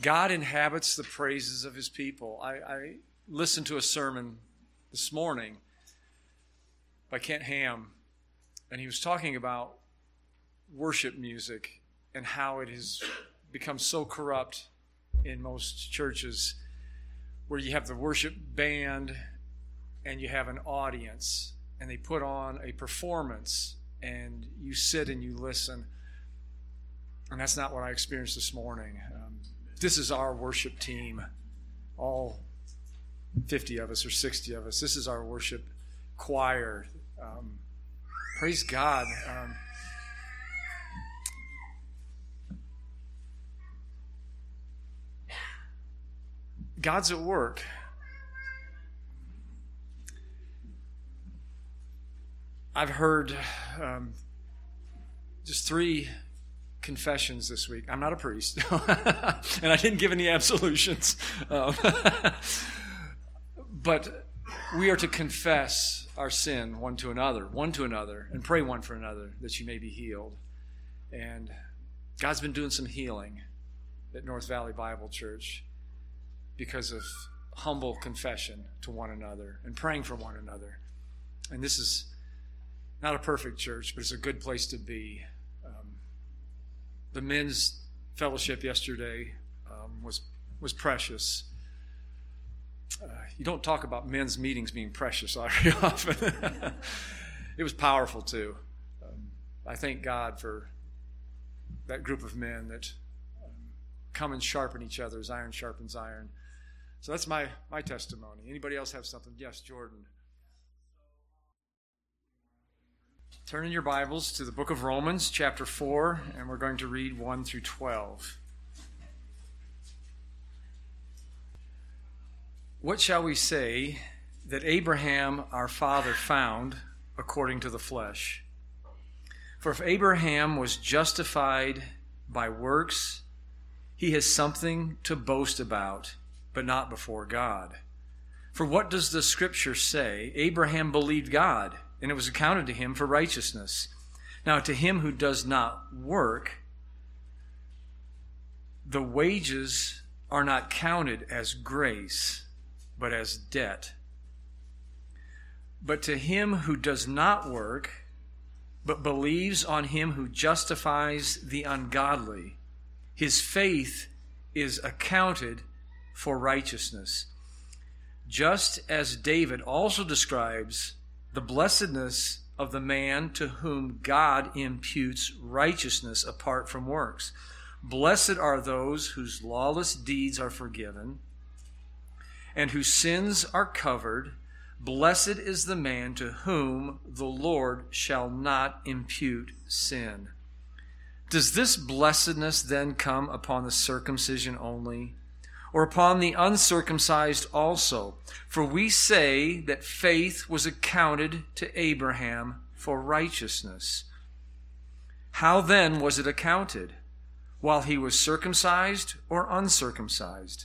God inhabits the praises of his people. I, I listened to a sermon this morning by Ken Ham, and he was talking about worship music and how it has become so corrupt in most churches where you have the worship band and you have an audience and they put on a performance and you sit and you listen. And that's not what I experienced this morning. Um, this is our worship team, all 50 of us or 60 of us. This is our worship choir. Um, praise God. Um, God's at work. I've heard um, just three confessions this week. I'm not a priest, and I didn't give any absolutions. Um, but we are to confess our sin one to another, one to another, and pray one for another that you may be healed. And God's been doing some healing at North Valley Bible Church because of humble confession to one another and praying for one another. And this is not a perfect church, but it's a good place to be. The men's fellowship yesterday um, was was precious. Uh, you don't talk about men's meetings being precious very often. it was powerful too. Um, I thank God for that group of men that um, come and sharpen each other as iron sharpens iron. So that's my my testimony. Anybody else have something? Yes, Jordan. Turn in your Bibles to the book of Romans, chapter 4, and we're going to read 1 through 12. What shall we say that Abraham our father found according to the flesh? For if Abraham was justified by works, he has something to boast about, but not before God. For what does the scripture say? Abraham believed God and it was accounted to him for righteousness. Now, to him who does not work, the wages are not counted as grace, but as debt. But to him who does not work, but believes on him who justifies the ungodly, his faith is accounted for righteousness. Just as David also describes the blessedness of the man to whom God imputes righteousness apart from works. Blessed are those whose lawless deeds are forgiven and whose sins are covered. Blessed is the man to whom the Lord shall not impute sin. Does this blessedness then come upon the circumcision only? Or upon the uncircumcised also. For we say that faith was accounted to Abraham for righteousness. How then was it accounted? While he was circumcised or uncircumcised?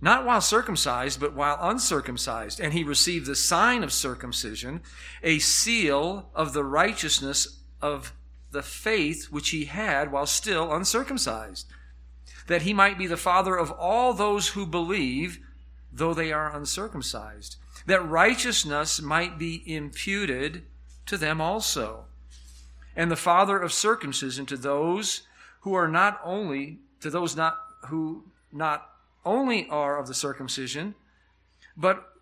Not while circumcised, but while uncircumcised. And he received the sign of circumcision, a seal of the righteousness of the faith which he had while still uncircumcised that he might be the father of all those who believe, though they are uncircumcised, that righteousness might be imputed to them also, and the father of circumcision to those who are not only to those not who not only are of the circumcision, but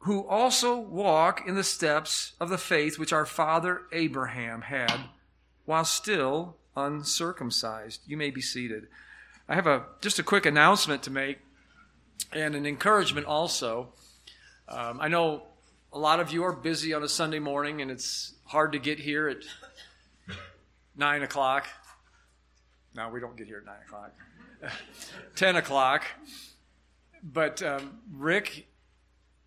who also walk in the steps of the faith which our father Abraham had while still uncircumcised. You may be seated. I have a just a quick announcement to make and an encouragement also. Um, I know a lot of you are busy on a Sunday morning and it's hard to get here at 9 o'clock. No, we don't get here at 9 o'clock. 10 o'clock. But um, Rick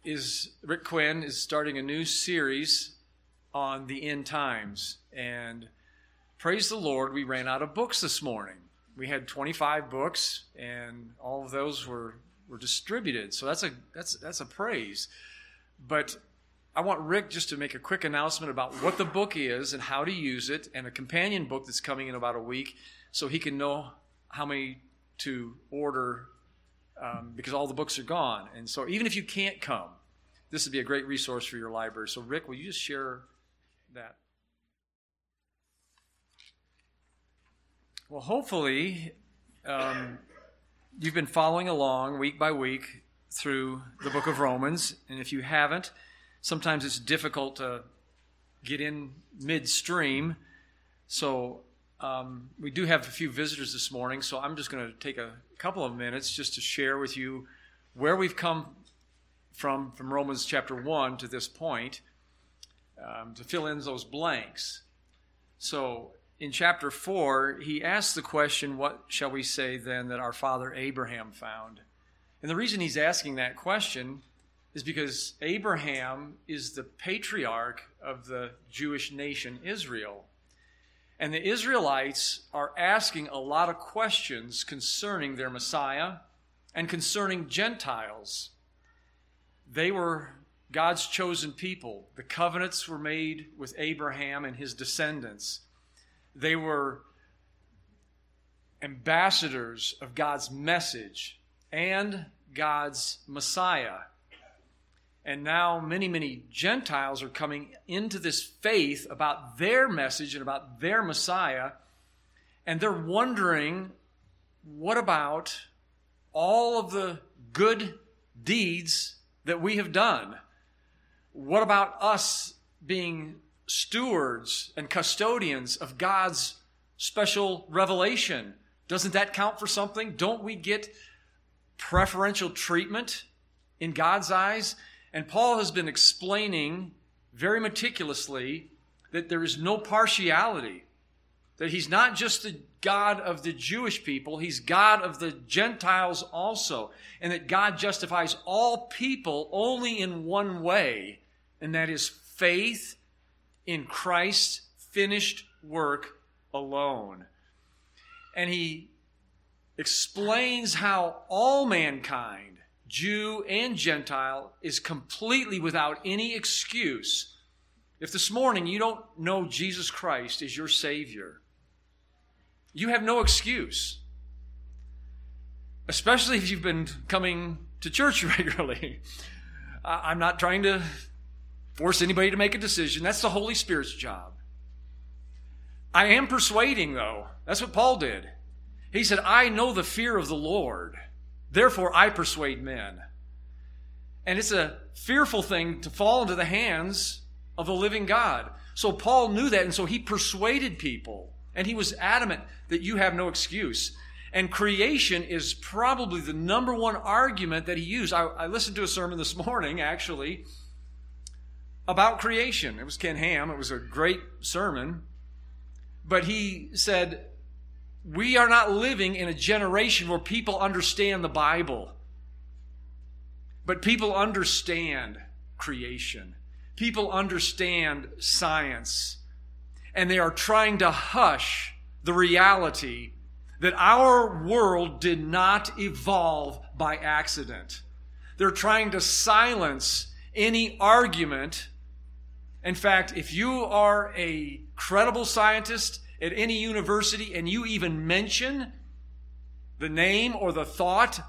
is Rick Quinn is starting a new series on the end times and praise the Lord we ran out of books this morning we had 25 books, and all of those were were distributed. So that's a that's that's a praise. But I want Rick just to make a quick announcement about what the book is and how to use it, and a companion book that's coming in about a week, so he can know how many to order um, because all the books are gone. And so, even if you can't come, this would be a great resource for your library. So, Rick, will you just share that? Well, hopefully, um, you've been following along week by week through the book of Romans. And if you haven't, sometimes it's difficult to get in midstream. So, um, we do have a few visitors this morning, so I'm just going to take a couple of minutes just to share with you where we've come from from Romans chapter 1 to this point um, to fill in those blanks. So, in chapter 4, he asks the question, What shall we say then that our father Abraham found? And the reason he's asking that question is because Abraham is the patriarch of the Jewish nation Israel. And the Israelites are asking a lot of questions concerning their Messiah and concerning Gentiles. They were God's chosen people. The covenants were made with Abraham and his descendants. They were ambassadors of God's message and God's Messiah. And now many, many Gentiles are coming into this faith about their message and about their Messiah. And they're wondering what about all of the good deeds that we have done? What about us being stewards and custodians of God's special revelation? Doesn't that count for something? Don't we get preferential treatment in God's eyes? And Paul has been explaining very meticulously that there is no partiality, that he's not just the God of the Jewish people, he's God of the Gentiles also, and that God justifies all people only in one way, and that is faith in Christ's finished work alone. And he explains how all mankind Jew and Gentile, is completely without any excuse. If this morning you don't know Jesus Christ as your Savior, you have no excuse. Especially if you've been coming to church regularly. I'm not trying to force anybody to make a decision. That's the Holy Spirit's job. I am persuading, though. That's what Paul did. He said, I know the fear of the Lord. Therefore, I persuade men. And it's a fearful thing to fall into the hands of the living God. So Paul knew that, and so he persuaded people. And he was adamant that you have no excuse. And creation is probably the number one argument that he used. I, I listened to a sermon this morning, actually, about creation. It was Ken Ham. It was a great sermon. But he said, we are not living in a generation where people understand the Bible, but people understand creation. People understand science. And they are trying to hush the reality that our world did not evolve by accident. They're trying to silence any argument. In fact, if you are a credible scientist at any university and you even mention the name or the thought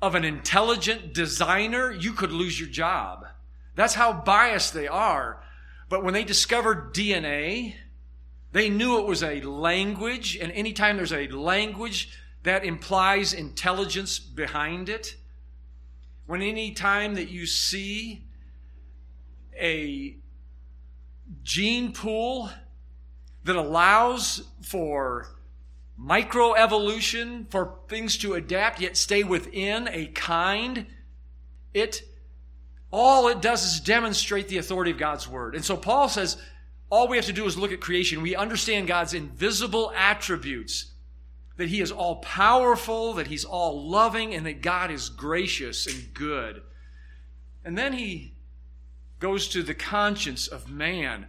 of an intelligent designer, you could lose your job. That's how biased they are. But when they discovered DNA, they knew it was a language, and anytime there's a language, that implies intelligence behind it. When any time that you see a gene pool that allows for microevolution, for things to adapt yet stay within a kind, it all it does is demonstrate the authority of God's word. And so Paul says all we have to do is look at creation. We understand God's invisible attributes. That he is all powerful, that he's all loving, and that God is gracious and good. And then he goes to the conscience of man.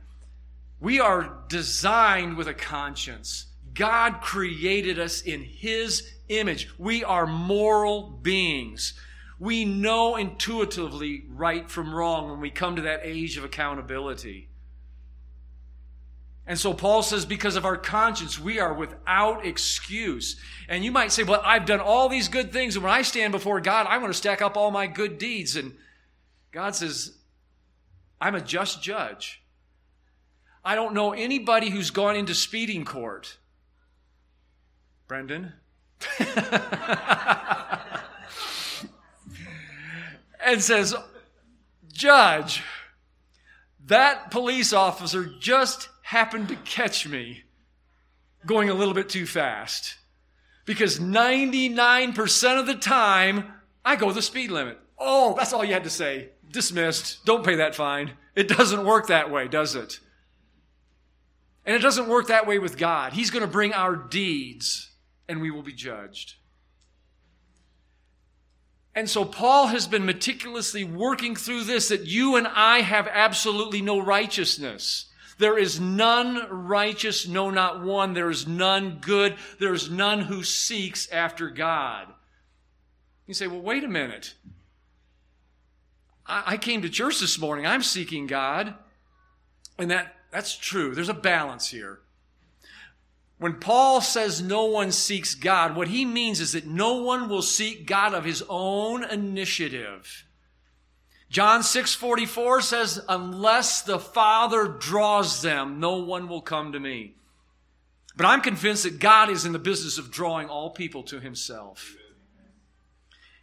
We are designed with a conscience. God created us in His image. We are moral beings. We know intuitively right from wrong when we come to that age of accountability. And so Paul says, because of our conscience, we are without excuse. And you might say, well, I've done all these good things, and when I stand before God, I want to stack up all my good deeds. And God says, I'm a just judge. I don't know anybody who's gone into speeding court. Brendan? and says, Judge, that police officer just happened to catch me going a little bit too fast. Because 99% of the time, I go the speed limit. Oh, that's all you had to say. Dismissed. Don't pay that fine. It doesn't work that way, does it? And it doesn't work that way with God. He's going to bring our deeds and we will be judged. And so Paul has been meticulously working through this that you and I have absolutely no righteousness. There is none righteous, no, not one. There is none good. There is none who seeks after God. You say, well, wait a minute. I, came to church this morning. I'm seeking God. And that, that's true. There's a balance here. When Paul says no one seeks God, what he means is that no one will seek God of his own initiative. John 6:44 says unless the Father draws them no one will come to me. But I'm convinced that God is in the business of drawing all people to himself.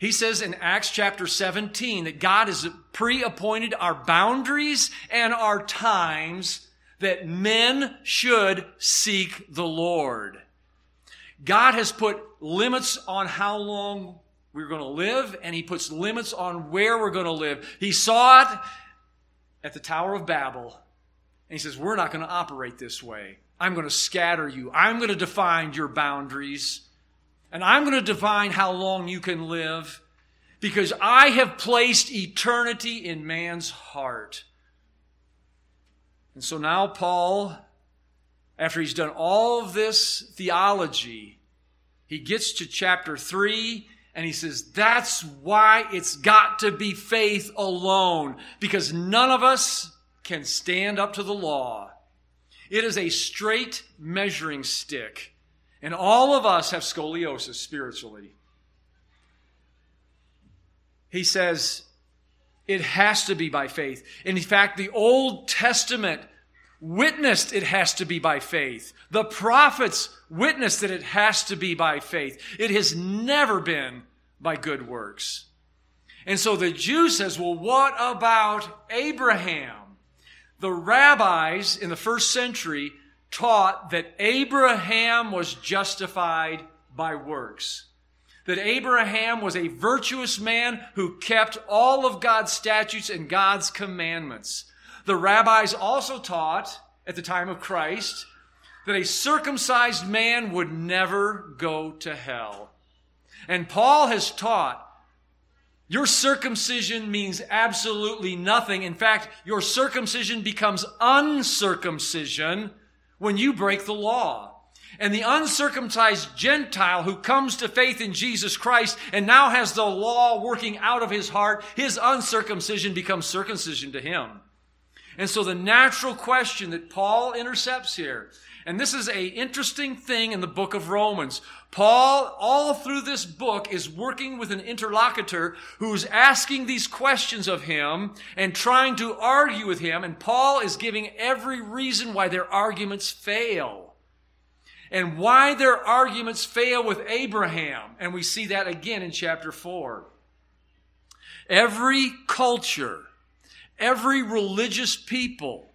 He says in Acts chapter 17 that God has pre-appointed our boundaries and our times that men should seek the Lord. God has put limits on how long we're going to live, and He puts limits on where we're going to live. He saw it at the Tower of Babel, and He says, We're not going to operate this way. I'm going to scatter you. I'm going to define your boundaries, and I'm going to define how long you can live because I have placed eternity in man's heart. And so now, Paul, after he's done all of this theology, he gets to chapter 3 and he says, That's why it's got to be faith alone, because none of us can stand up to the law. It is a straight measuring stick, and all of us have scoliosis spiritually. He says, it has to be by faith. In fact, the Old Testament witnessed it has to be by faith. The prophets witnessed that it has to be by faith. It has never been by good works. And so the Jew says, well, what about Abraham? The rabbis in the first century taught that Abraham was justified by works that Abraham was a virtuous man who kept all of God's statutes and God's commandments. The rabbis also taught at the time of Christ that a circumcised man would never go to hell. And Paul has taught your circumcision means absolutely nothing. In fact, your circumcision becomes uncircumcision when you break the law. And the uncircumcised Gentile who comes to faith in Jesus Christ and now has the law working out of his heart, his uncircumcision becomes circumcision to him. And so the natural question that Paul intercepts here, and this is a interesting thing in the book of Romans. Paul, all through this book, is working with an interlocutor who's asking these questions of him and trying to argue with him, and Paul is giving every reason why their arguments fail and why their arguments fail with Abraham. And we see that again in chapter 4. Every culture, every religious people,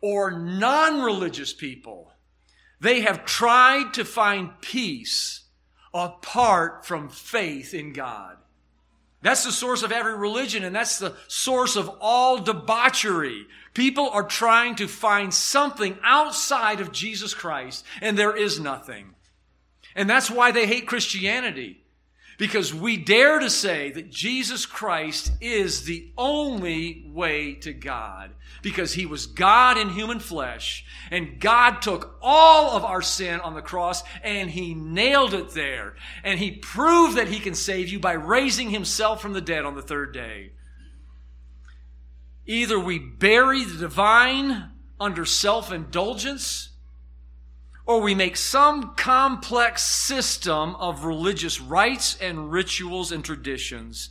or non religious people, they have tried to find peace apart from faith in God. That's the source of every religion, and that's the source of all debauchery. People are trying to find something outside of Jesus Christ, and there is nothing. And that's why they hate Christianity. Because we dare to say that Jesus Christ is the only way to God. Because he was God in human flesh. And God took all of our sin on the cross and he nailed it there. And he proved that he can save you by raising himself from the dead on the third day. Either we bury the divine under self indulgence, or we make some complex system of religious rites and rituals and traditions.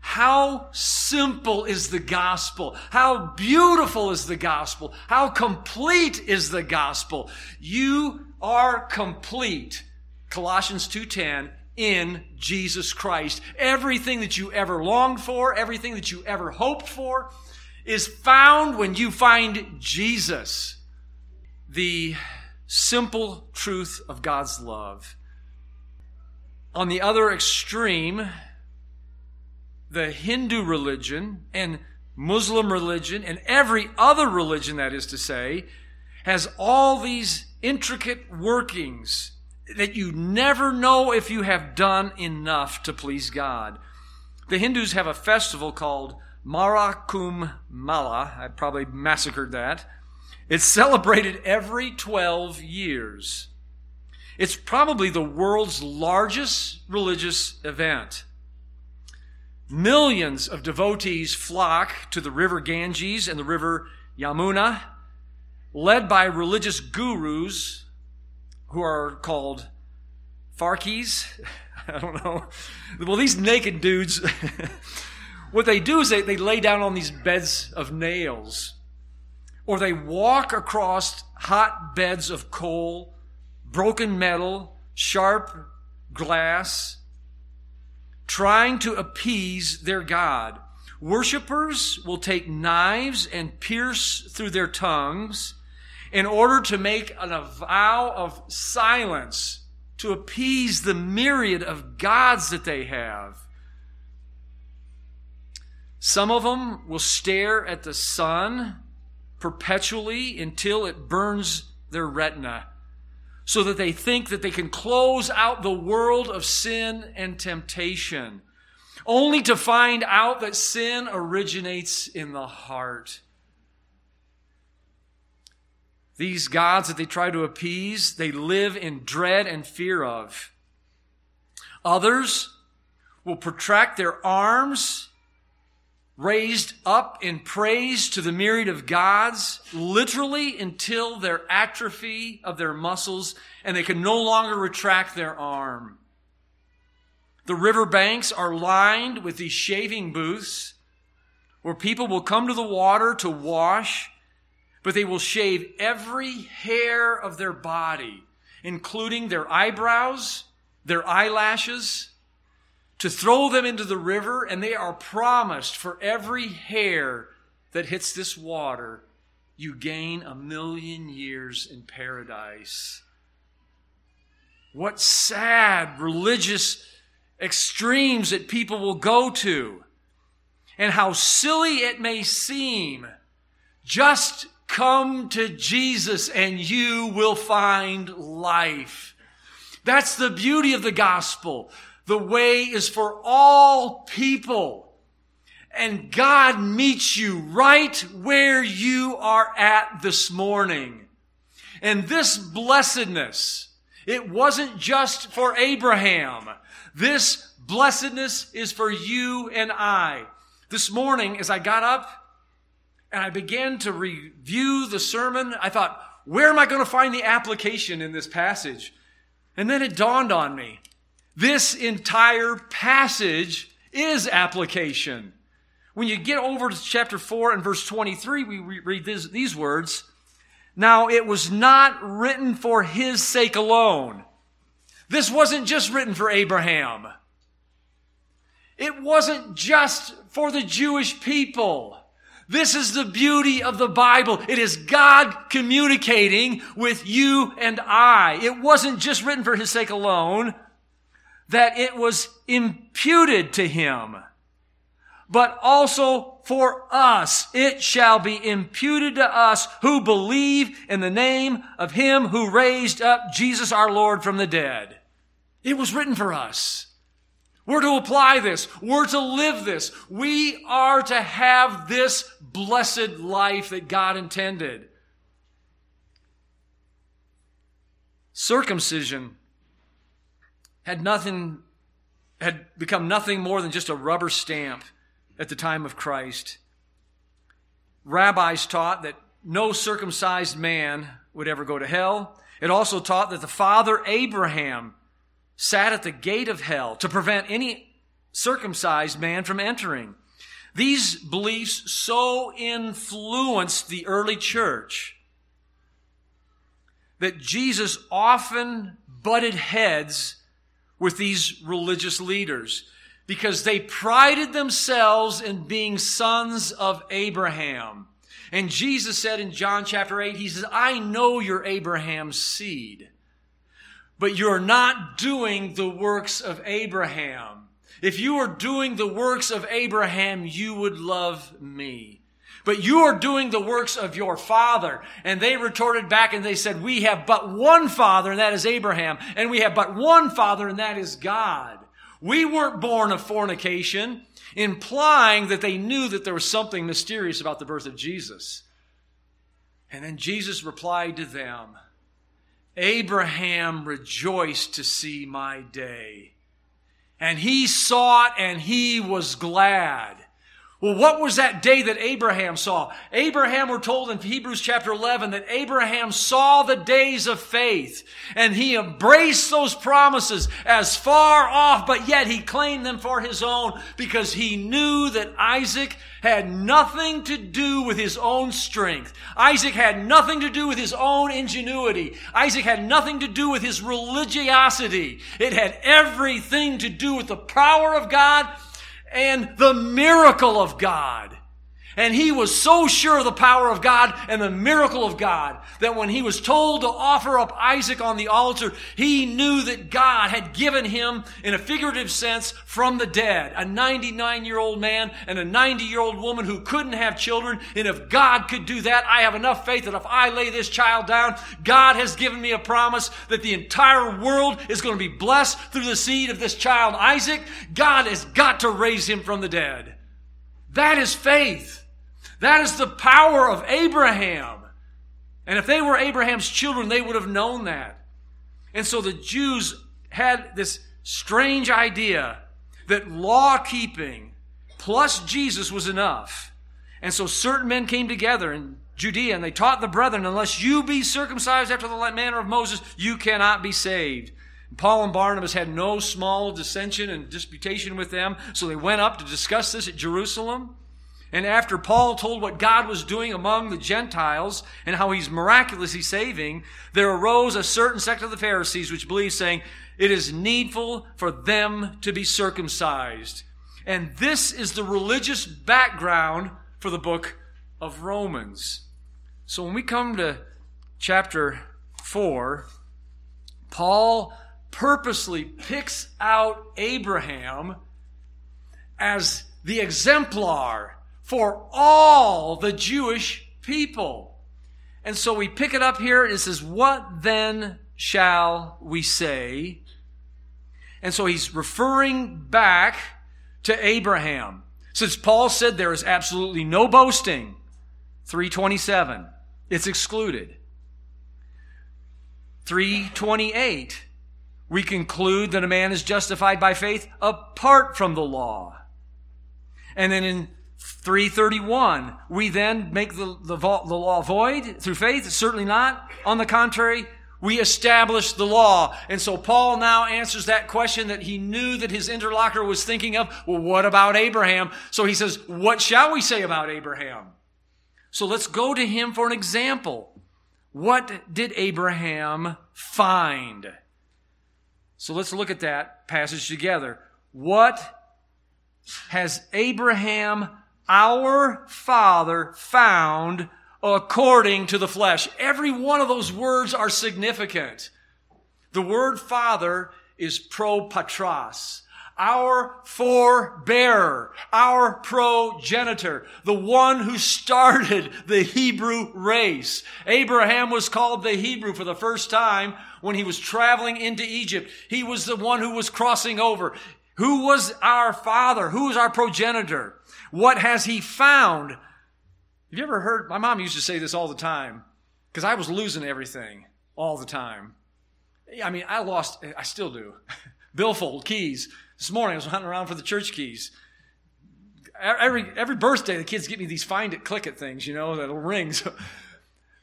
How simple is the gospel? How beautiful is the gospel? How complete is the gospel? You are complete. Colossians 2:10 in Jesus Christ. Everything that you ever longed for, everything that you ever hoped for is found when you find Jesus. The simple truth of God's love. On the other extreme, the Hindu religion and Muslim religion and every other religion, that is to say, has all these intricate workings that you never know if you have done enough to please God. The Hindus have a festival called Maha Kumbh Mela. I probably massacred that. It's celebrated every 12 years. It's probably the world's largest religious event. Millions of devotees flock to the river Ganges and the river Yamuna, led by religious gurus who are called Farkis. I don't know. Well, these naked dudes, what they do is they, they lay down on these beds of nails or they walk across hot beds of coal, broken metal, sharp glass, trying to appease their God. Worshippers will take knives and pierce through their tongues in order to make a vow of silence to appease the myriad of gods that they have. Some of them will stare at the sun perpetually until it burns their retina so that they think that they can close out the world of sin and temptation, only to find out that sin originates in the heart. These gods that they try to appease, they live in dread and fear of. Others will protract their arms raised up in praise to the myriad of gods, literally until their atrophy of their muscles and they can no longer retract their arm. The riverbanks are lined with these shaving booths where people will come to the water to wash, but they will shave every hair of their body, including their eyebrows, their eyelashes, to throw them into the river, and they are promised for every hair that hits this water, you gain a million years in paradise. What sad religious extremes that people will go to. And how silly it may seem. Just come to Jesus and you will find life. That's the beauty of the gospel. The way is for all people. And God meets you right where you are at this morning. And this blessedness, it wasn't just for Abraham. This blessedness is for you and I. This morning, as I got up and I began to review the sermon, I thought, where am I going to find the application in this passage? And then it dawned on me. This entire passage is application. When you get over to chapter 4 and verse 23, we read this, these words Now it was not written for his sake alone. This wasn't just written for Abraham. It wasn't just for the Jewish people. This is the beauty of the Bible. It is God communicating with you and I. It wasn't just written for his sake alone that it was imputed to him, but also for us. It shall be imputed to us who believe in the name of him who raised up Jesus our Lord from the dead. It was written for us. We're to apply this. We're to live this. We are to have this blessed life that God intended. Circumcision had nothing had become nothing more than just a rubber stamp at the time of Christ. Rabbis taught that no circumcised man would ever go to hell. It also taught that the father Abraham sat at the gate of hell to prevent any circumcised man from entering. These beliefs so influenced the early church that Jesus often butted heads with these religious leaders because they prided themselves in being sons of Abraham. And Jesus said in John chapter 8, He says, I know you're Abraham's seed, but you're not doing the works of Abraham. If you were doing the works of Abraham, you would love me. But you are doing the works of your father. And they retorted back and they said, We have but one father, and that is Abraham. And we have but one father, and that is God. We weren't born of fornication, implying that they knew that there was something mysterious about the birth of Jesus. And then Jesus replied to them, Abraham rejoiced to see my day. And he saw it and he was glad. Well, what was that day that Abraham saw? Abraham, we're told in Hebrews chapter 11 that Abraham saw the days of faith and he embraced those promises as far off, but yet he claimed them for his own because he knew that Isaac had nothing to do with his own strength. Isaac had nothing to do with his own ingenuity. Isaac had nothing to do with his religiosity. It had everything to do with the power of God and the miracle of God. And he was so sure of the power of God and the miracle of God that when he was told to offer up Isaac on the altar, he knew that God had given him, in a figurative sense, from the dead. A 99 year old man and a 90 year old woman who couldn't have children. And if God could do that, I have enough faith that if I lay this child down, God has given me a promise that the entire world is going to be blessed through the seed of this child, Isaac. God has got to raise him from the dead. That is faith. That is the power of Abraham. And if they were Abraham's children, they would have known that. And so the Jews had this strange idea that law keeping plus Jesus was enough. And so certain men came together in Judea and they taught the brethren, unless you be circumcised after the manner of Moses, you cannot be saved. Paul and Barnabas had no small dissension and disputation with them, so they went up to discuss this at Jerusalem. And after Paul told what God was doing among the Gentiles and how he's miraculously saving, there arose a certain sect of the Pharisees which believed, saying, It is needful for them to be circumcised. And this is the religious background for the book of Romans. So when we come to chapter 4, Paul purposely picks out Abraham as the exemplar for all the Jewish people. And so we pick it up here and it says, What then shall we say? And so he's referring back to Abraham. Since Paul said there is absolutely no boasting, 327, it's excluded. 328, we conclude that a man is justified by faith apart from the law. And then in 331, we then make the, the, the law void through faith? Certainly not. On the contrary, we establish the law. And so Paul now answers that question that he knew that his interlocutor was thinking of. Well, what about Abraham? So he says, what shall we say about Abraham? So let's go to him for an example. What did Abraham find? So let's look at that passage together. What has Abraham our Father found according to the flesh. Every one of those words are significant. The word Father is pro patros, our forebearer, our progenitor, the one who started the Hebrew race. Abraham was called the Hebrew for the first time when he was traveling into Egypt. He was the one who was crossing over. Who was our father? Who was our progenitor? What has he found? Have you ever heard? My mom used to say this all the time because I was losing everything all the time. I mean, I lost, I still do. Billfold keys. This morning I was hunting around for the church keys. Every, every birthday, the kids get me these find it, click it things, you know, that'll ring. So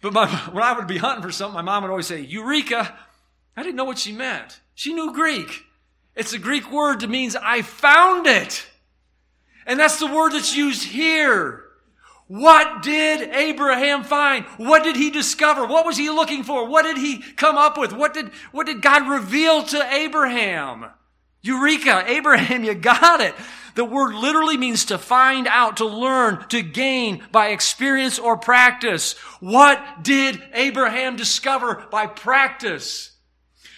But my, when I would be hunting for something, my mom would always say, Eureka. I didn't know what she meant. She knew Greek. It's a Greek word that means I found it. And that's the word that's used here. What did Abraham find? What did he discover? What was he looking for? What did he come up with? What did, what did God reveal to Abraham? Eureka, Abraham, you got it. The word literally means to find out, to learn, to gain by experience or practice. What did Abraham discover by practice?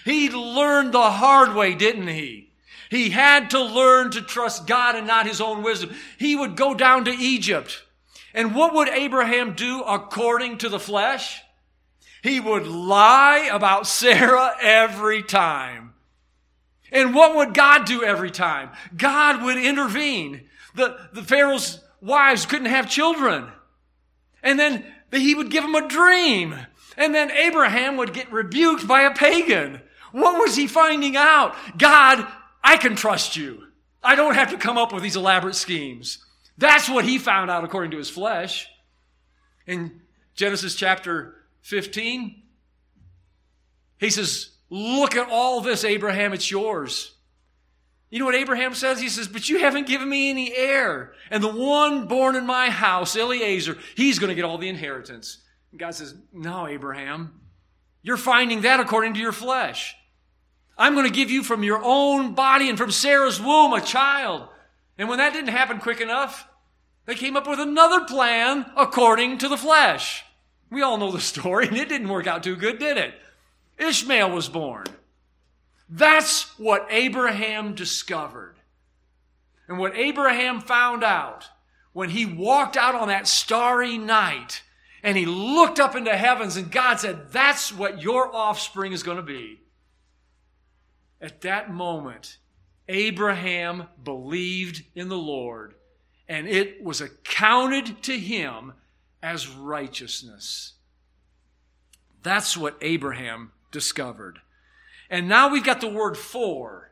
He learned the hard way, didn't he? He had to learn to trust God and not his own wisdom. He would go down to Egypt. And what would Abraham do according to the flesh? He would lie about Sarah every time. And what would God do every time? God would intervene. The, the Pharaoh's wives couldn't have children. And then he would give them a dream. And then Abraham would get rebuked by a pagan. What was he finding out? God, I can trust you. I don't have to come up with these elaborate schemes. That's what he found out according to his flesh. In Genesis chapter 15, he says, Look at all this, Abraham, it's yours. You know what Abraham says? He says, But you haven't given me any heir. And the one born in my house, Eliezer, he's going to get all the inheritance. And God says, No, Abraham, you're finding that according to your flesh. I'm going to give you from your own body and from Sarah's womb a child. And when that didn't happen quick enough, they came up with another plan according to the flesh. We all know the story, and it didn't work out too good, did it? Ishmael was born. That's what Abraham discovered. And what Abraham found out when he walked out on that starry night and he looked up into heavens and God said, That's what your offspring is going to be. At that moment, Abraham believed in the Lord, and it was accounted to him as righteousness. That's what Abraham discovered. And now we've got the word for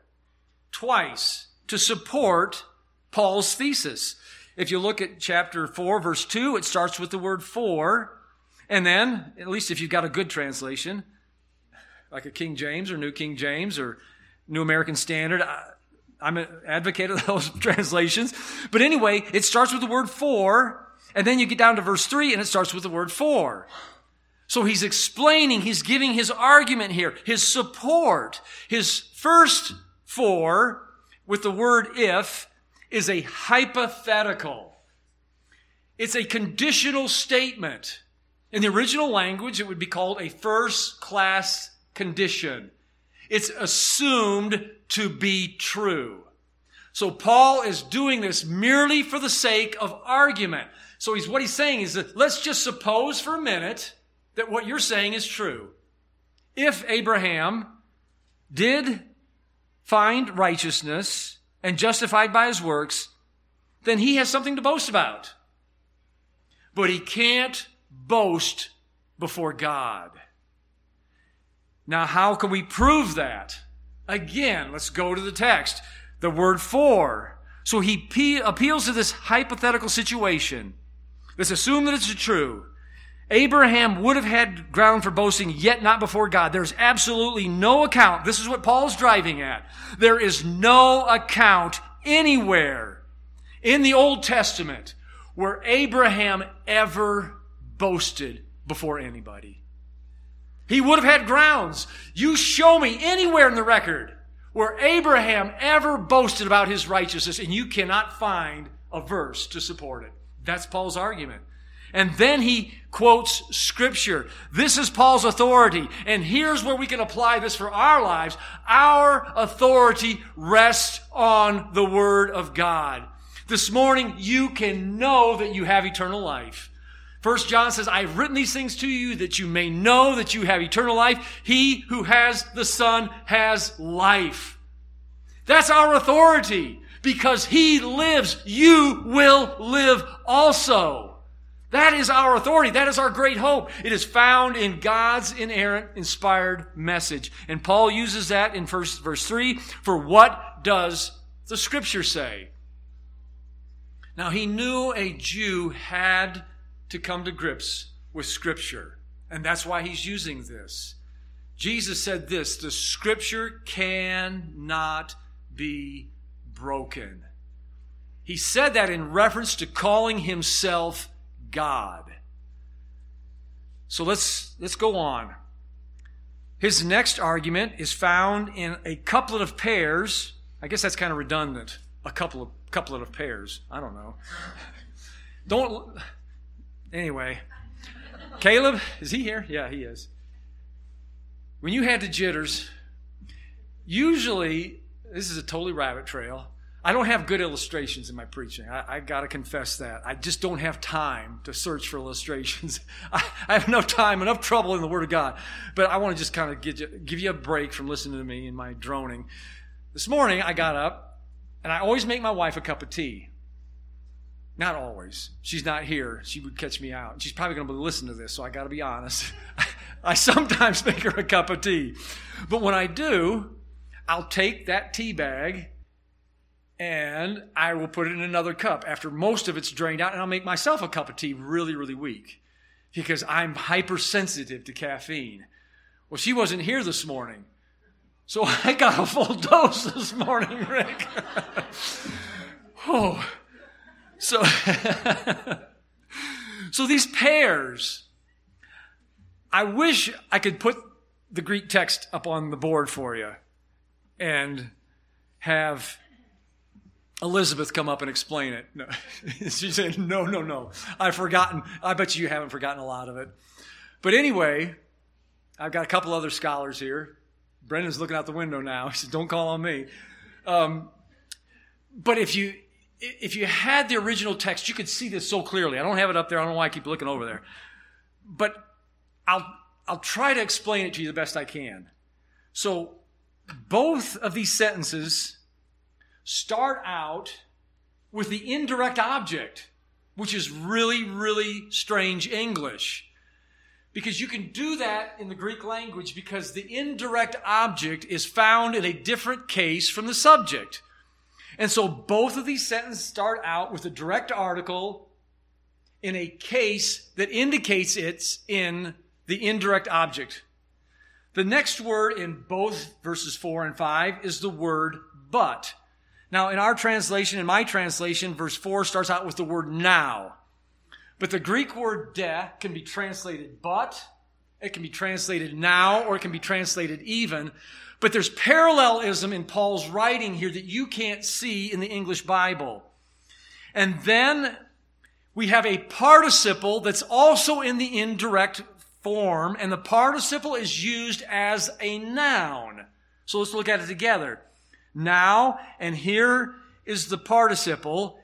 twice to support Paul's thesis. If you look at chapter 4, verse 2, it starts with the word for. And then, at least if you've got a good translation, like a King James or New King James or New American Standard. I'm an advocate of those translations. But anyway, it starts with the word for, and then you get down to verse 3 and it starts with the word for. So he's explaining, he's giving his argument here, his support. His first for, with the word if, is a hypothetical. It's a conditional statement. In the original language, it would be called a first class condition. It's assumed to be true. So Paul is doing this merely for the sake of argument. So he's, what he's saying is that let's just suppose for a minute that what you're saying is true. If Abraham did find righteousness and justified by his works, then he has something to boast about. But he can't boast before God. Now, how can we prove that? Again, let's go to the text. The word for. So he pe- appeals to this hypothetical situation. Let's assume that it's true. Abraham would have had ground for boasting, yet not before God. There's absolutely no account. This is what Paul's driving at. There is no account anywhere in the Old Testament where Abraham ever boasted before anybody. He would have had grounds. You show me anywhere in the record where Abraham ever boasted about his righteousness, and you cannot find a verse to support it. That's Paul's argument. And then he quotes scripture. This is Paul's authority. And here's where we can apply this for our lives. Our authority rests on the word of God. This morning, you can know that you have eternal life. First John says, I've written these things to you that you may know that you have eternal life. He who has the Son has life. That's our authority. Because he lives, you will live also. That is our authority. That is our great hope. It is found in God's inerrant, inspired message. And Paul uses that in verse, verse 3 for what does the scripture say? Now, he knew a Jew had to come to grips with Scripture. And that's why he's using this. Jesus said this the scripture cannot be broken. He said that in reference to calling himself God. So let's, let's go on. His next argument is found in a couplet of pairs. I guess that's kind of redundant. A couple of couplet of pairs. I don't know. Don't. Anyway, Caleb, is he here? Yeah, he is. When you had the jitters, usually, this is a totally rabbit trail. I don't have good illustrations in my preaching. I, I got to confess that. I just don't have time to search for illustrations. I, I, have enough time, enough trouble in the Word of God. But I want to just kind of give you, give you a break from listening to me and my droning. This morning, I got up, and I always make my wife a cup of tea. Not always. She's not here. She would catch me out. She's probably going to listen to this, so I got to be honest. I sometimes make her a cup of tea. But when I do, I'll take that tea bag and I will put it in another cup after most of it's drained out, and I'll make myself a cup of tea really, really weak because I'm hypersensitive to caffeine. Well, she wasn't here this morning, so I got a full dose this morning, Rick. oh, so so these pairs. I wish I could put the Greek text up on the board for you and have Elizabeth come up and explain it. No. she said, No, no, no. I've forgotten. I bet you haven't forgotten a lot of it. But anyway, I've got a couple other scholars here. Brendan's looking out the window now. He said, Don't call on me. Um, but if you if you had the original text, you could see this so clearly. I don't have it up there. I don't know why I keep looking over there. But I'll I'll try to explain it to you the best I can. So both of these sentences start out with the indirect object, which is really, really strange English. Because you can do that in the Greek language because the indirect object is found in a different case from the subject. And so both of these sentences start out with a direct article in a case that indicates it's in the indirect object. The next word in both verses 4 and 5 is the word but. Now, in our translation, in my translation, verse 4 starts out with the word now. But the Greek word de can be translated but, it can be translated now, or it can be translated even. But there's parallelism in Paul's writing here that you can't see in the English Bible. And then we have a participle that's also in the indirect form, and the participle is used as a noun. So let's look at it together now, and here is the participle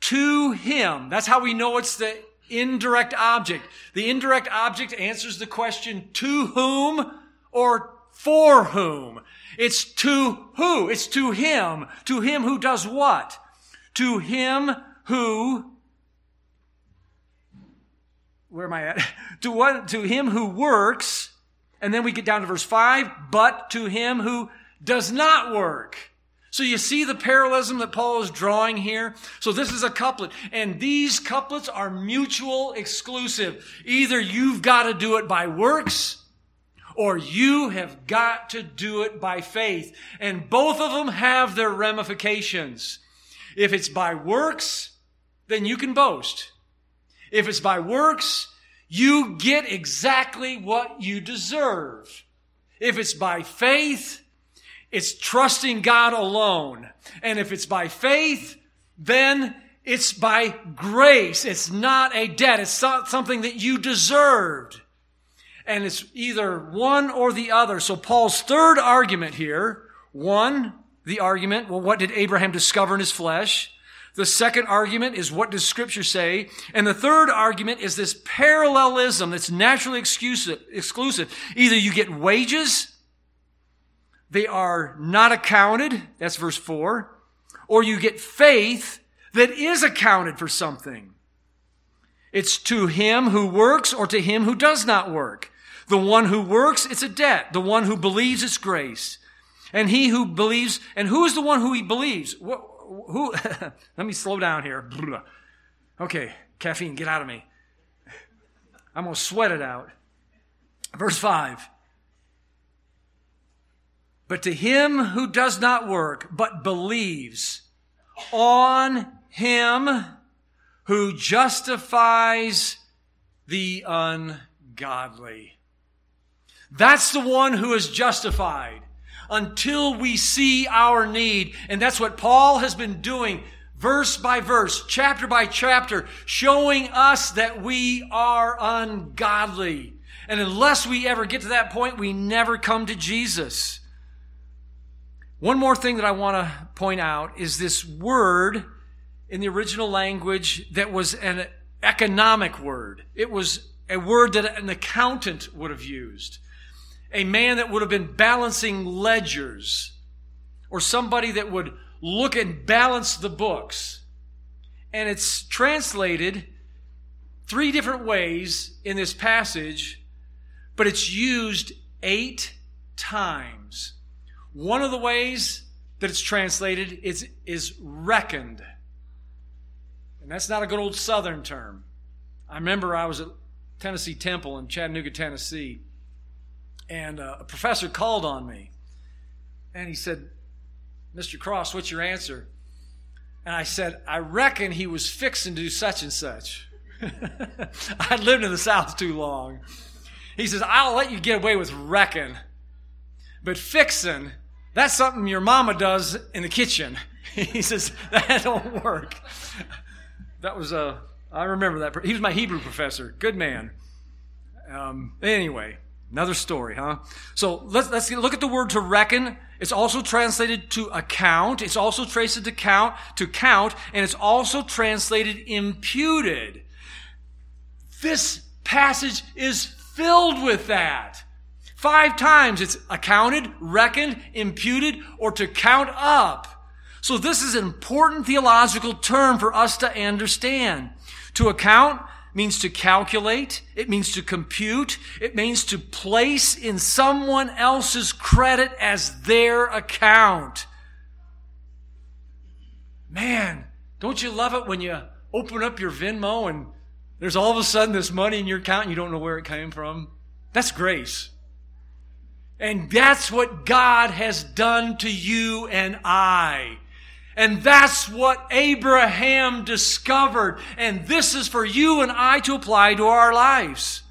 to him. That's how we know it's the indirect object. The indirect object answers the question to whom or for whom. It's to who? It's to him. To him who does what? To him who where am I at? to what to him who works, and then we get down to verse 5, but to him who does not work. So you see the parallelism that Paul is drawing here? So this is a couplet, and these couplets are mutual exclusive. Either you've got to do it by works, or you have got to do it by faith. And both of them have their ramifications. If it's by works, then you can boast. If it's by works, you get exactly what you deserve. If it's by faith, it's trusting God alone. And if it's by faith, then it's by grace. It's not a debt. It's not something that you deserved. And it's either one or the other. So Paul's third argument here, one, the argument, well, what did Abraham discover in his flesh? The second argument is what does scripture say? And the third argument is this parallelism that's naturally exclusive. Either you get wages they are not accounted. That's verse 4. Or you get faith that is accounted for something. It's to him who works or to him who does not work. The one who works, it's a debt. The one who believes, it's grace. And he who believes, and who is the one who he believes? Who, who let me slow down here. Okay, caffeine, get out of me. I'm going to sweat it out. Verse 5. But to him who does not work, but believes on him who justifies the ungodly. That's the one who is justified until we see our need. And that's what Paul has been doing verse by verse, chapter by chapter, showing us that we are ungodly. And unless we ever get to that point, we never come to Jesus. One more thing that I want to point out is this word in the original language that was an economic word. It was a word that an accountant would have used. A man that would have been balancing ledgers or somebody that would look and balance the books. And it's translated three different ways in this passage, but it's used eight times. One of the ways that it's translated is, is reckoned. And that's not a good old Southern term. I remember I was at Tennessee Temple in Chattanooga, Tennessee, and uh, a professor called on me. And he said, Mr. Cross, what's your answer? And I said, I reckon he was fixing to do such and such. I'd lived in the South too long. He says, I'll let you get away with reckon. But fixing, that's something your mama does in the kitchen. he says, that don't work. That was a, uh, remember that. He was my Hebrew professor. Good man. Um, anyway, another story, huh? So let's, let's look at the word to reckon. It's also translated to account. It's also translated to count, to count, and it's also translated imputed. This passage is filled with that. Five times it's accounted, reckoned, imputed, or to count up. So this is an important theological term for us to understand. To account means to calculate. It means to compute. It means to place in someone else's credit as their account. Man, don't you love it when you open up your Venmo and there's all of a sudden this money in your account and you don't know where it came from? That's grace. And that's what God has done to you and I. And that's what Abraham discovered. And this is for you and I to apply to our lives.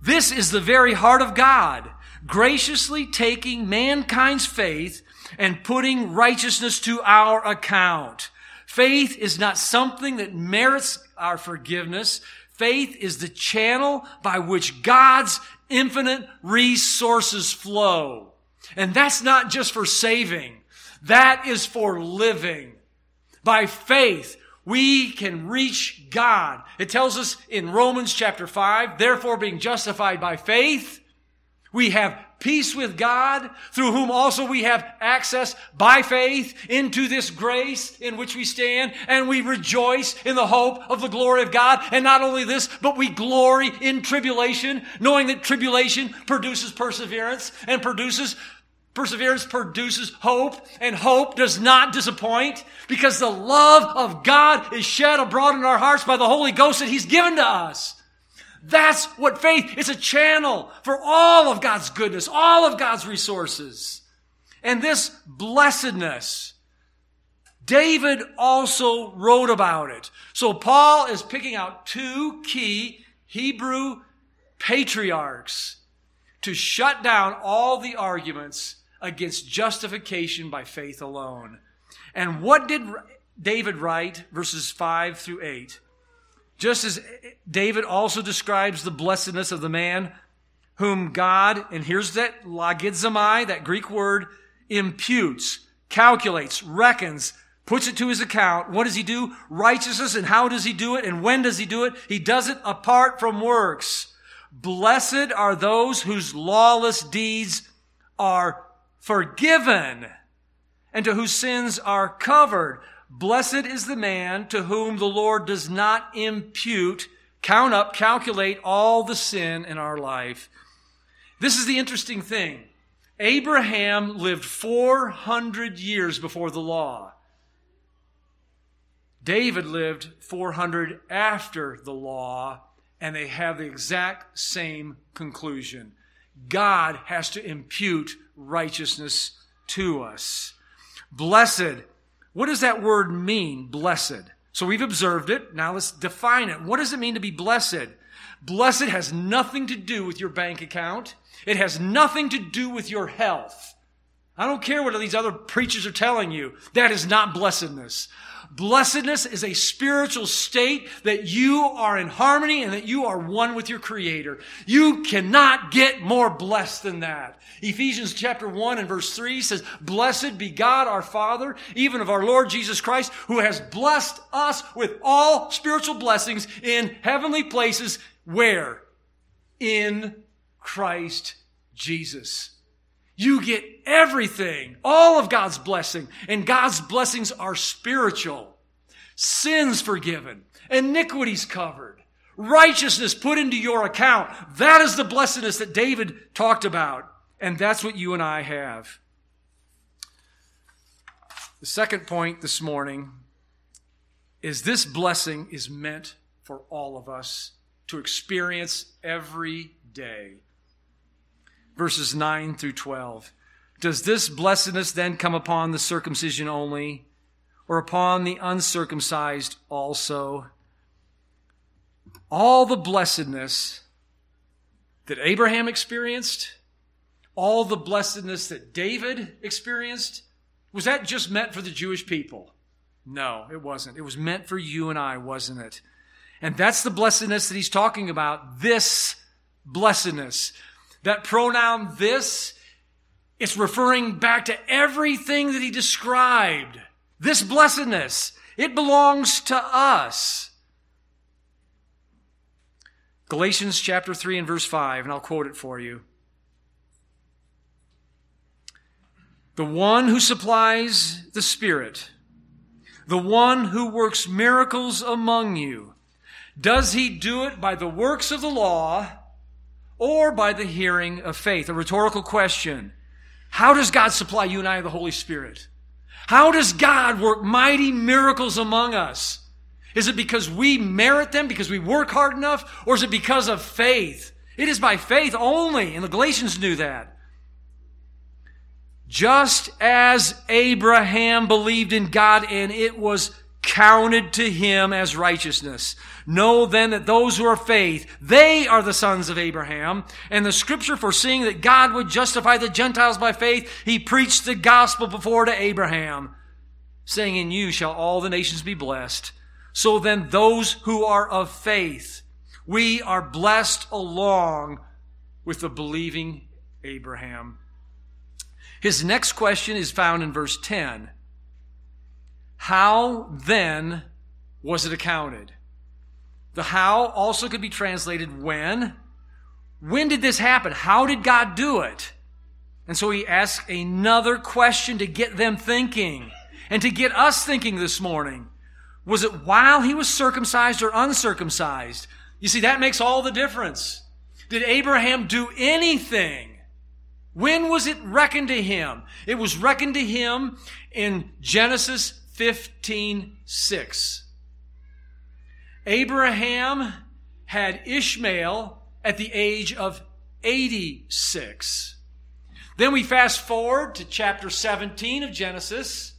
This is the very heart of God, graciously taking mankind's faith and putting righteousness to our account. Faith is not something that merits our forgiveness. Faith is the channel by which God's infinite resources flow. And that's not just for saving. That is for living. By faith, we can reach God. It tells us in Romans chapter 5, therefore being justified by faith, we have peace with God, through whom also we have access by faith into this grace in which we stand, and we rejoice in the hope of the glory of God. And not only this, but we glory in tribulation, knowing that tribulation produces perseverance and produces Perseverance produces hope, and hope does not disappoint because the love of God is shed abroad in our hearts by the Holy Ghost that He's given to us. That's what faith is a channel for all of God's goodness, all of God's resources. And this blessedness, David also wrote about it. So Paul is picking out two key Hebrew patriarchs to shut down all the arguments against justification by faith alone. And what did David write, verses 5 through 8? Just as David also describes the blessedness of the man whom God, and here's that logizomai, that Greek word, imputes, calculates, reckons, puts it to his account. What does he do? Righteousness, and how does he do it? And when does he do it? He does it apart from works. Blessed are those whose lawless deeds are forgiven and to whose sins are covered. Blessed is the man to whom the Lord does not impute, count up, calculate all the sin in our life. This is the interesting thing. Abraham lived 400 years before the law. David lived 400 after the law, and they have the exact same conclusion. God has to impute righteousness to us. Blessed. What does that word mean, blessed? So we've observed it. Now let's define it. What does it mean to be blessed? Blessed has nothing to do with your bank account. It has nothing to do with your health. I don't care what these other preachers are telling you. That is not blessedness. Blessedness is a spiritual state that you are in harmony and that you are one with your creator. You cannot get more blessed than that. Ephesians chapter 1 and verse 3 says, Blessed be God our Father, even of our Lord Jesus Christ, who has blessed us with all spiritual blessings in heavenly places. Where? In Christ Jesus. You get everything, all of God's blessing, and God's blessings are spiritual. Sins forgiven, iniquities covered, righteousness put into your account. That is the blessedness that David talked about, and that's what you and I have. The second point this morning is this blessing is meant for all of us to experience every day verses 9 through 12. Does this blessedness then come upon the circumcision only, or upon the uncircumcised also? All the blessedness that Abraham experienced, all the blessedness that David experienced, was that just meant for the Jewish people? No, it wasn't. It was meant for you and I, wasn't it? And that's the blessedness that he's talking about. This blessedness. That pronoun this, it's referring back to everything that he described. This blessedness, it belongs to us. Galatians chapter 3 and verse 5, and I'll quote it for you. The one who supplies the Spirit, the one who works miracles among you, does he do it by the works of the law or by the hearing of faith? A rhetorical question. How does God supply you and I the Holy Spirit? How does God work mighty miracles among us? Is it because we merit them, because we work hard enough, or is it because of faith? It is by faith only, and the Galatians knew that. Just as Abraham believed in God and it was counted to him as righteousness. Know then that those who are faith, they are the sons of Abraham. And the scripture foreseeing that God would justify the Gentiles by faith, he preached the gospel before to Abraham, saying, In you shall all the nations be blessed. So then those who are of faith, we are blessed along with the believing Abraham. His next question is found in verse 10. How then was it accounted? The how also could be translated when. When did this happen? How did God do it? And so he asks another question to get them thinking and to get us thinking this morning. Was it while he was circumcised or uncircumcised? You see, that makes all the difference. Did Abraham do anything? When was it reckoned to him? It was reckoned to him in Genesis 15 6. Abraham had Ishmael at the age of 86. Then we fast forward to chapter 17 of Genesis.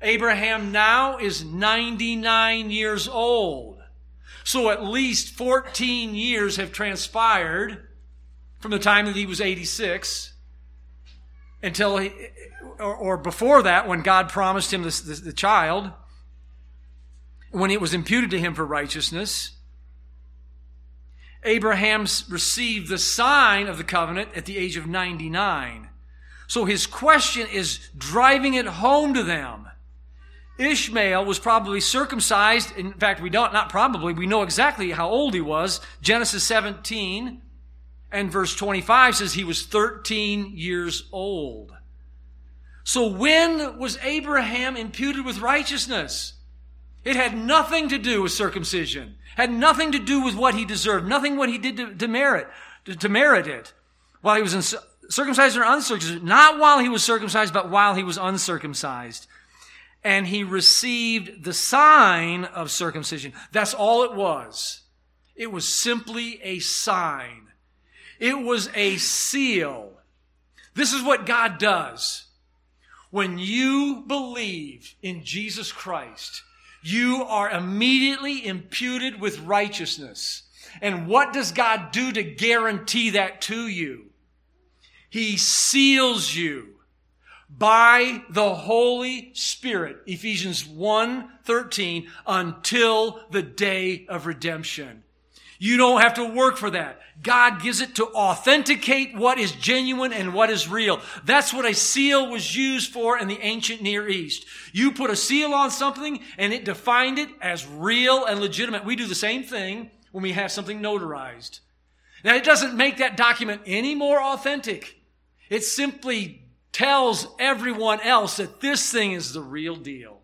Abraham now is 99 years old. So at least 14 years have transpired from the time that he was 86 until he, or, or before that, when God promised him this, this, the child, when it was imputed to him for righteousness, Abraham received the sign of the covenant at the age of 99. So his question is driving it home to them. Ishmael was probably circumcised. In fact, we don't, not probably, we know exactly how old he was. Genesis 17 and verse 25 says he was 13 years old. So when was Abraham imputed with righteousness? It had nothing to do with circumcision. Had nothing to do with what he deserved. Nothing what he did to, to merit, to, to, merit it. While he was in, circumcised or uncircumcised. Not while he was circumcised, but while he was uncircumcised. And he received the sign of circumcision. That's all it was. It was simply a sign. It was a seal. This is what God does. When you believe in Jesus Christ, you are immediately imputed with righteousness. And what does God do to guarantee that to you? He seals you by the Holy Spirit, Ephesians 1 13, until the day of redemption. You don't have to work for that. God gives it to authenticate what is genuine and what is real. That's what a seal was used for in the ancient Near East. You put a seal on something and it defined it as real and legitimate. We do the same thing when we have something notarized. Now, it doesn't make that document any more authentic. It simply tells everyone else that this thing is the real deal.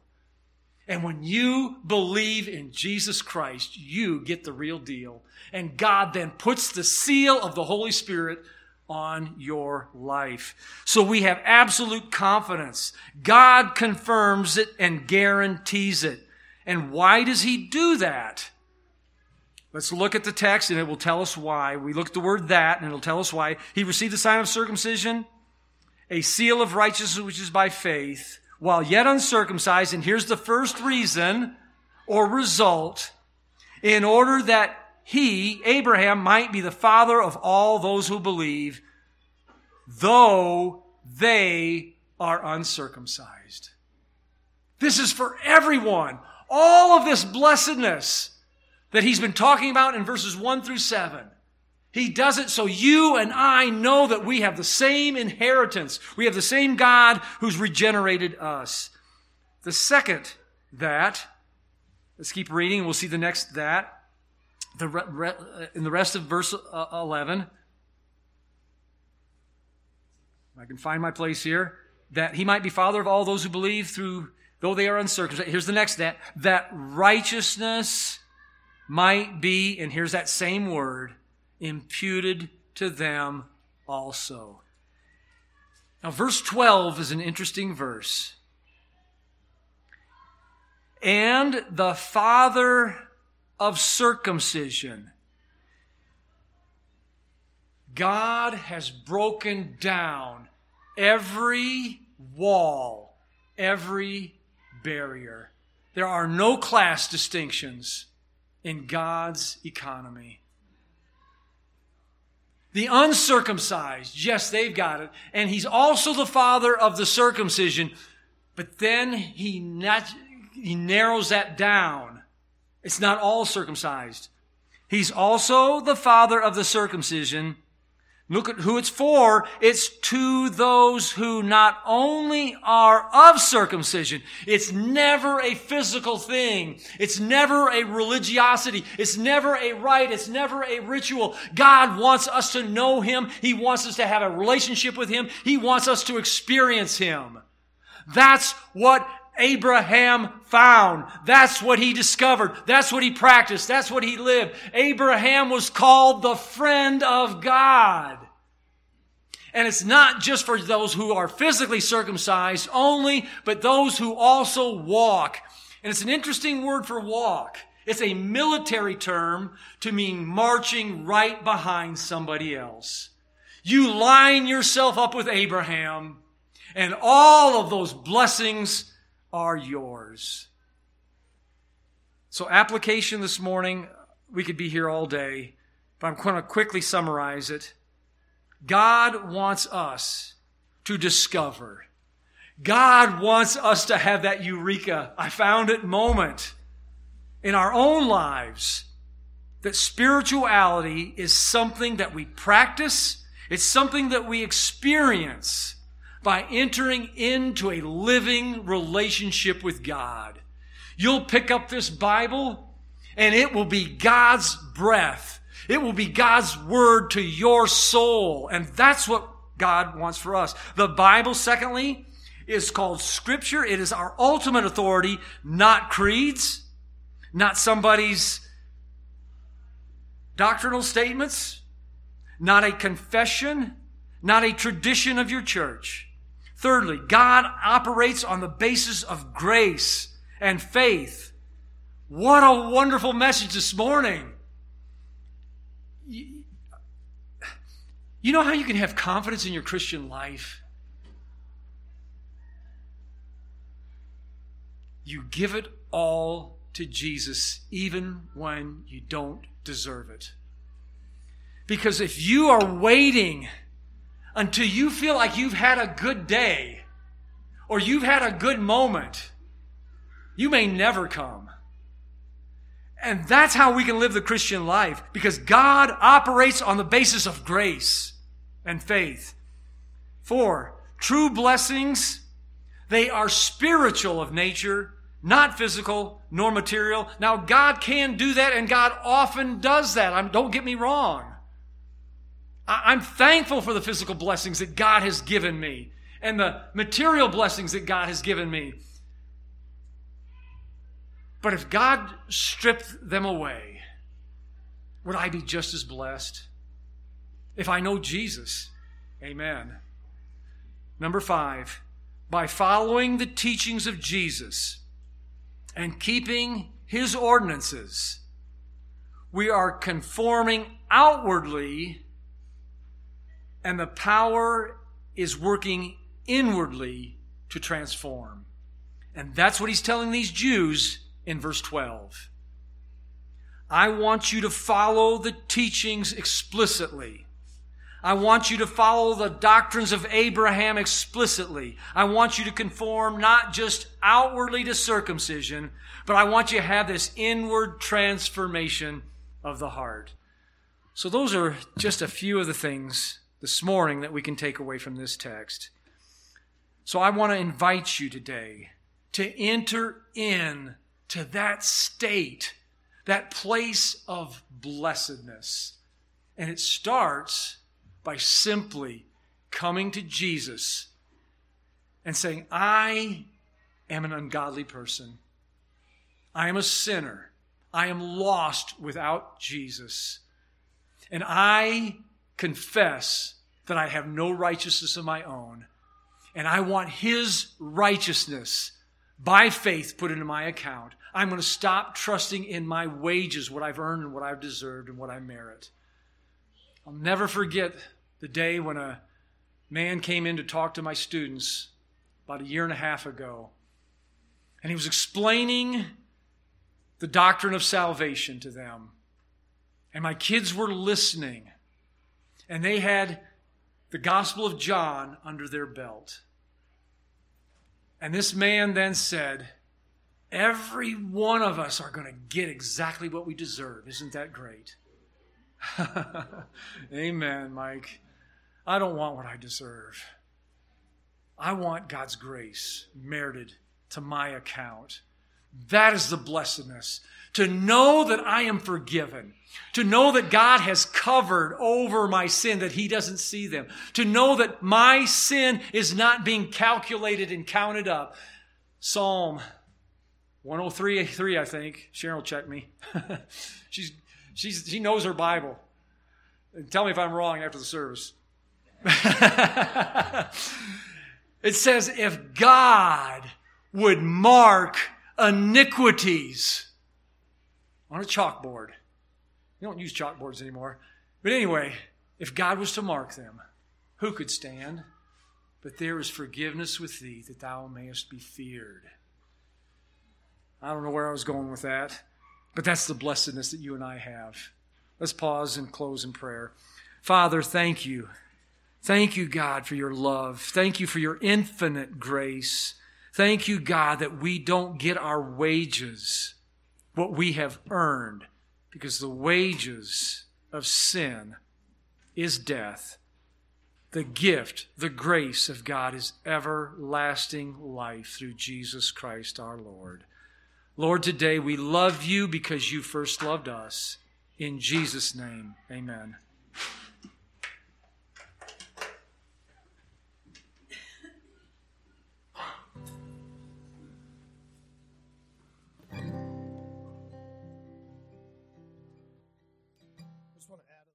And when you believe in Jesus Christ, you get the real deal. And God then puts the seal of the Holy Spirit on your life. So we have absolute confidence. God confirms it and guarantees it. And why does He do that? Let's look at the text and it will tell us why. We look at the word that and it'll tell us why. He received the sign of circumcision a seal of righteousness which is by faith, while yet uncircumcised. And here's the first reason or result in order that he, Abraham, might be the father of all those who believe, though they are uncircumcised. This is for everyone. All of this blessedness that he's been talking about in verses 1 through 7 he does it so you and I know that we have the same inheritance. We have the same God who's regenerated us. The second that, let's keep reading, we'll see the next that. The re, re, in the rest of verse uh, 11, I can find my place here, that he might be father of all those who believe through, though they are uncircumcised. Here's the next that, that righteousness might be, and here's that same word, imputed to them also. Now, verse 12 is an interesting verse. And the father of circumcision. God has broken down every wall, every barrier. There are no class distinctions in God's economy. The uncircumcised, yes, they've got it. And he's also the father of the circumcision. But then he, he narrows that down. It's not all circumcised. He's also the father of the circumcision Look at who it's for. It's to those who not only are of circumcision. It's never a physical thing. It's never a religiosity. It's never a rite. It's never a ritual. God wants us to know Him. He wants us to have a relationship with Him. He wants us to experience Him. That's what Abraham found. That's what he discovered. That's what he practiced. That's what he lived. Abraham was called the friend of God. And it's not just for those who are physically circumcised only, but those who also walk. And it's an interesting word for walk. It's a military term to mean marching right behind somebody else. You line yourself up with Abraham, and all of those blessings are yours. So, application this morning, we could be here all day, but I'm going to quickly summarize it. God wants us to discover. God wants us to have that eureka, I found it moment in our own lives that spirituality is something that we practice, it's something that we experience by entering into a living relationship with God. You'll pick up this Bible and it will be God's breath it will be God's word to your soul. And that's what God wants for us. The Bible, secondly, is called scripture. It is our ultimate authority, not creeds, not somebody's doctrinal statements, not a confession, not a tradition of your church. Thirdly, God operates on the basis of grace and faith. What a wonderful message this morning You know how you can have confidence in your Christian life? You give it all to Jesus, even when you don't deserve it. Because if you are waiting until you feel like you've had a good day or you've had a good moment, you may never come. And that's how we can live the Christian life because God operates on the basis of grace and faith. Four, true blessings, they are spiritual of nature, not physical nor material. Now, God can do that and God often does that. I'm, don't get me wrong. I'm thankful for the physical blessings that God has given me and the material blessings that God has given me. But if God stripped them away, would I be just as blessed? If I know Jesus, amen. Number five, by following the teachings of Jesus and keeping his ordinances, we are conforming outwardly and the power is working inwardly to transform. And that's what he's telling these Jews in verse 12. I want you to follow the teachings explicitly. I want you to follow the doctrines of Abraham explicitly. I want you to conform not just outwardly to circumcision, but I want you to have this inward transformation of the heart. So, those are just a few of the things this morning that we can take away from this text. So I want to invite you today to enter in to that state, that place of blessedness. And it starts by simply coming to Jesus and saying, I am an ungodly person. I am a sinner. I am lost without Jesus. And I confess that I have no righteousness of my own, and I want His righteousness by faith put into my account. I'm going to stop trusting in my wages, what I've earned and what I've deserved and what I merit. I'll never forget the day when a man came in to talk to my students about a year and a half ago. And he was explaining the doctrine of salvation to them. And my kids were listening and they had the Gospel of John under their belt. And this man then said, Every one of us are going to get exactly what we deserve. Isn't that great? Amen, Mike. I don't want what I deserve. I want God's grace merited to my account. That is the blessedness. To know that I am forgiven. To know that God has covered over my sin, that He doesn't see them. To know that my sin is not being calculated and counted up. Psalm 103, 3, I think. Cheryl check me. she's, she's, she knows her Bible. And tell me if I'm wrong after the service. it says, if God would mark iniquities on a chalkboard. You don't use chalkboards anymore. But anyway, if God was to mark them, who could stand? But there is forgiveness with thee that thou mayest be feared. I don't know where I was going with that, but that's the blessedness that you and I have. Let's pause and close in prayer. Father, thank you. Thank you, God, for your love. Thank you for your infinite grace. Thank you, God, that we don't get our wages, what we have earned, because the wages of sin is death. The gift, the grace of God is everlasting life through Jesus Christ our Lord. Lord, today we love you because you first loved us. In Jesus' name, amen.